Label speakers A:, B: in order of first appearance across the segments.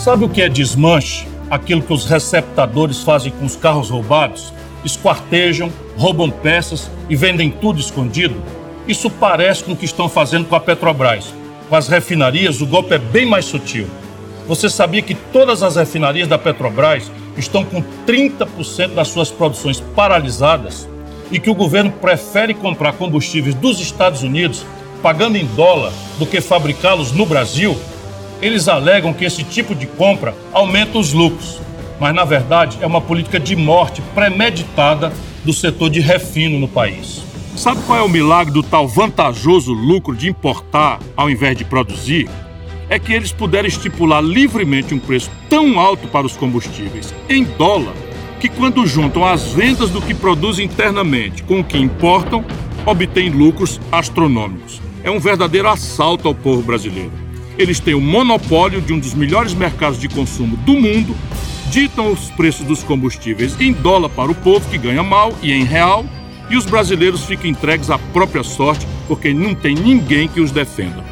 A: Sabe o que é desmanche? Aquilo que os receptadores fazem com os carros roubados? Esquartejam, roubam peças e vendem tudo escondido? Isso parece com o que estão fazendo com a Petrobras. Com as refinarias, o golpe é bem mais sutil. Você sabia que todas as refinarias da Petrobras estão com 30% das suas produções paralisadas e que o governo prefere comprar combustíveis dos Estados Unidos pagando em dólar do que fabricá-los no Brasil? Eles alegam que esse tipo de compra aumenta os lucros, mas na verdade é uma política de morte premeditada do setor de refino no país. Sabe qual é o milagre do tal vantajoso lucro de importar ao invés de produzir? É que eles puderam estipular livremente um preço tão alto para os combustíveis em dólar que, quando juntam as vendas do que produzem internamente com o que importam, obtêm lucros astronômicos. É um verdadeiro assalto ao povo brasileiro. Eles têm o monopólio de um dos melhores mercados de consumo do mundo, ditam os preços dos combustíveis em dólar para o povo que ganha mal e em real, e os brasileiros ficam entregues à própria sorte porque não tem ninguém que os defenda.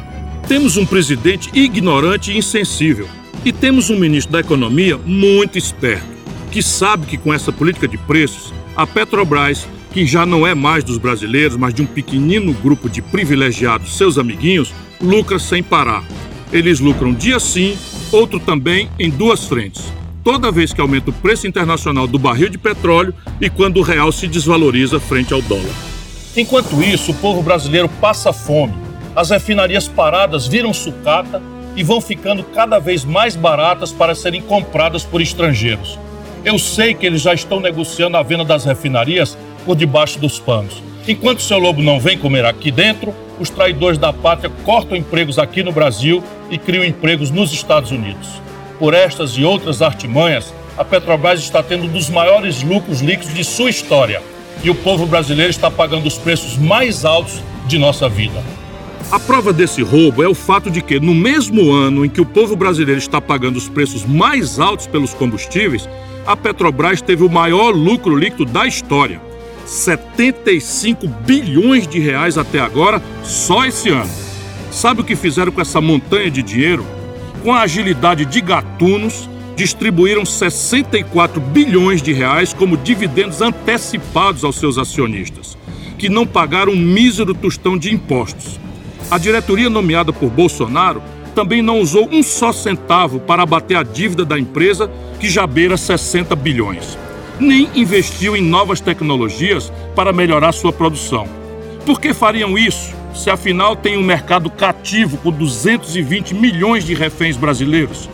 A: Temos um presidente ignorante e insensível, e temos um ministro da Economia muito esperto, que sabe que com essa política de preços, a Petrobras, que já não é mais dos brasileiros, mas de um pequenino grupo de privilegiados, seus amiguinhos, lucra sem parar eles lucram dia sim, outro também em duas frentes. Toda vez que aumenta o preço internacional do barril de petróleo e quando o real se desvaloriza frente ao dólar. Enquanto isso, o povo brasileiro passa fome. As refinarias paradas viram sucata e vão ficando cada vez mais baratas para serem compradas por estrangeiros. Eu sei que eles já estão negociando a venda das refinarias por debaixo dos panos. Enquanto seu lobo não vem comer aqui dentro, os traidores da pátria cortam empregos aqui no Brasil e criam empregos nos Estados Unidos. Por estas e outras artimanhas, a Petrobras está tendo um dos maiores lucros líquidos de sua história e o povo brasileiro está pagando os preços mais altos de nossa vida. A prova desse roubo é o fato de que, no mesmo ano em que o povo brasileiro está pagando os preços mais altos pelos combustíveis, a Petrobras teve o maior lucro líquido da história. 75 bilhões de reais até agora, só esse ano. Sabe o que fizeram com essa montanha de dinheiro? Com a agilidade de gatunos, distribuíram 64 bilhões de reais como dividendos antecipados aos seus acionistas, que não pagaram um mísero tostão de impostos. A diretoria nomeada por Bolsonaro também não usou um só centavo para abater a dívida da empresa, que já beira 60 bilhões nem investiu em novas tecnologias para melhorar sua produção. Por que fariam isso, se afinal tem um mercado cativo com 220 milhões de reféns brasileiros?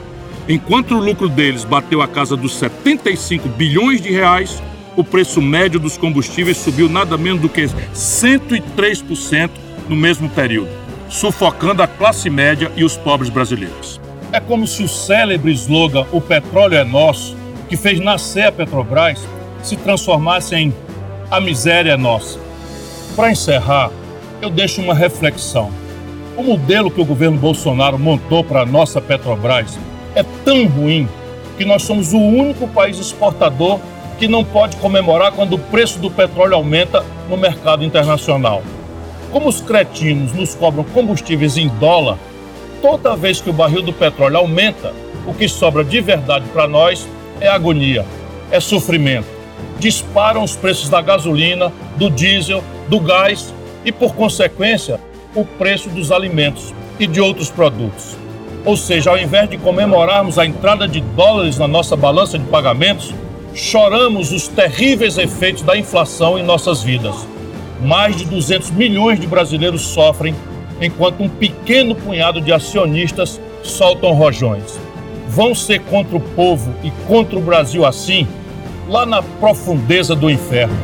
A: Enquanto o lucro deles bateu a casa dos 75 bilhões de reais, o preço médio dos combustíveis subiu nada menos do que 103% no mesmo período, sufocando a classe média e os pobres brasileiros. É como se o célebre slogan O petróleo é nosso que fez nascer a Petrobras se transformasse em A miséria é nossa. Para encerrar, eu deixo uma reflexão. O modelo que o governo Bolsonaro montou para a nossa Petrobras é tão ruim que nós somos o único país exportador que não pode comemorar quando o preço do petróleo aumenta no mercado internacional. Como os cretinos nos cobram combustíveis em dólar, toda vez que o barril do petróleo aumenta, o que sobra de verdade para nós é agonia, é sofrimento. Disparam os preços da gasolina, do diesel, do gás e, por consequência, o preço dos alimentos e de outros produtos. Ou seja, ao invés de comemorarmos a entrada de dólares na nossa balança de pagamentos, choramos os terríveis efeitos da inflação em nossas vidas. Mais de 200 milhões de brasileiros sofrem, enquanto um pequeno punhado de acionistas soltam rojões vão ser contra o povo e contra o Brasil assim, lá na profundeza do inferno.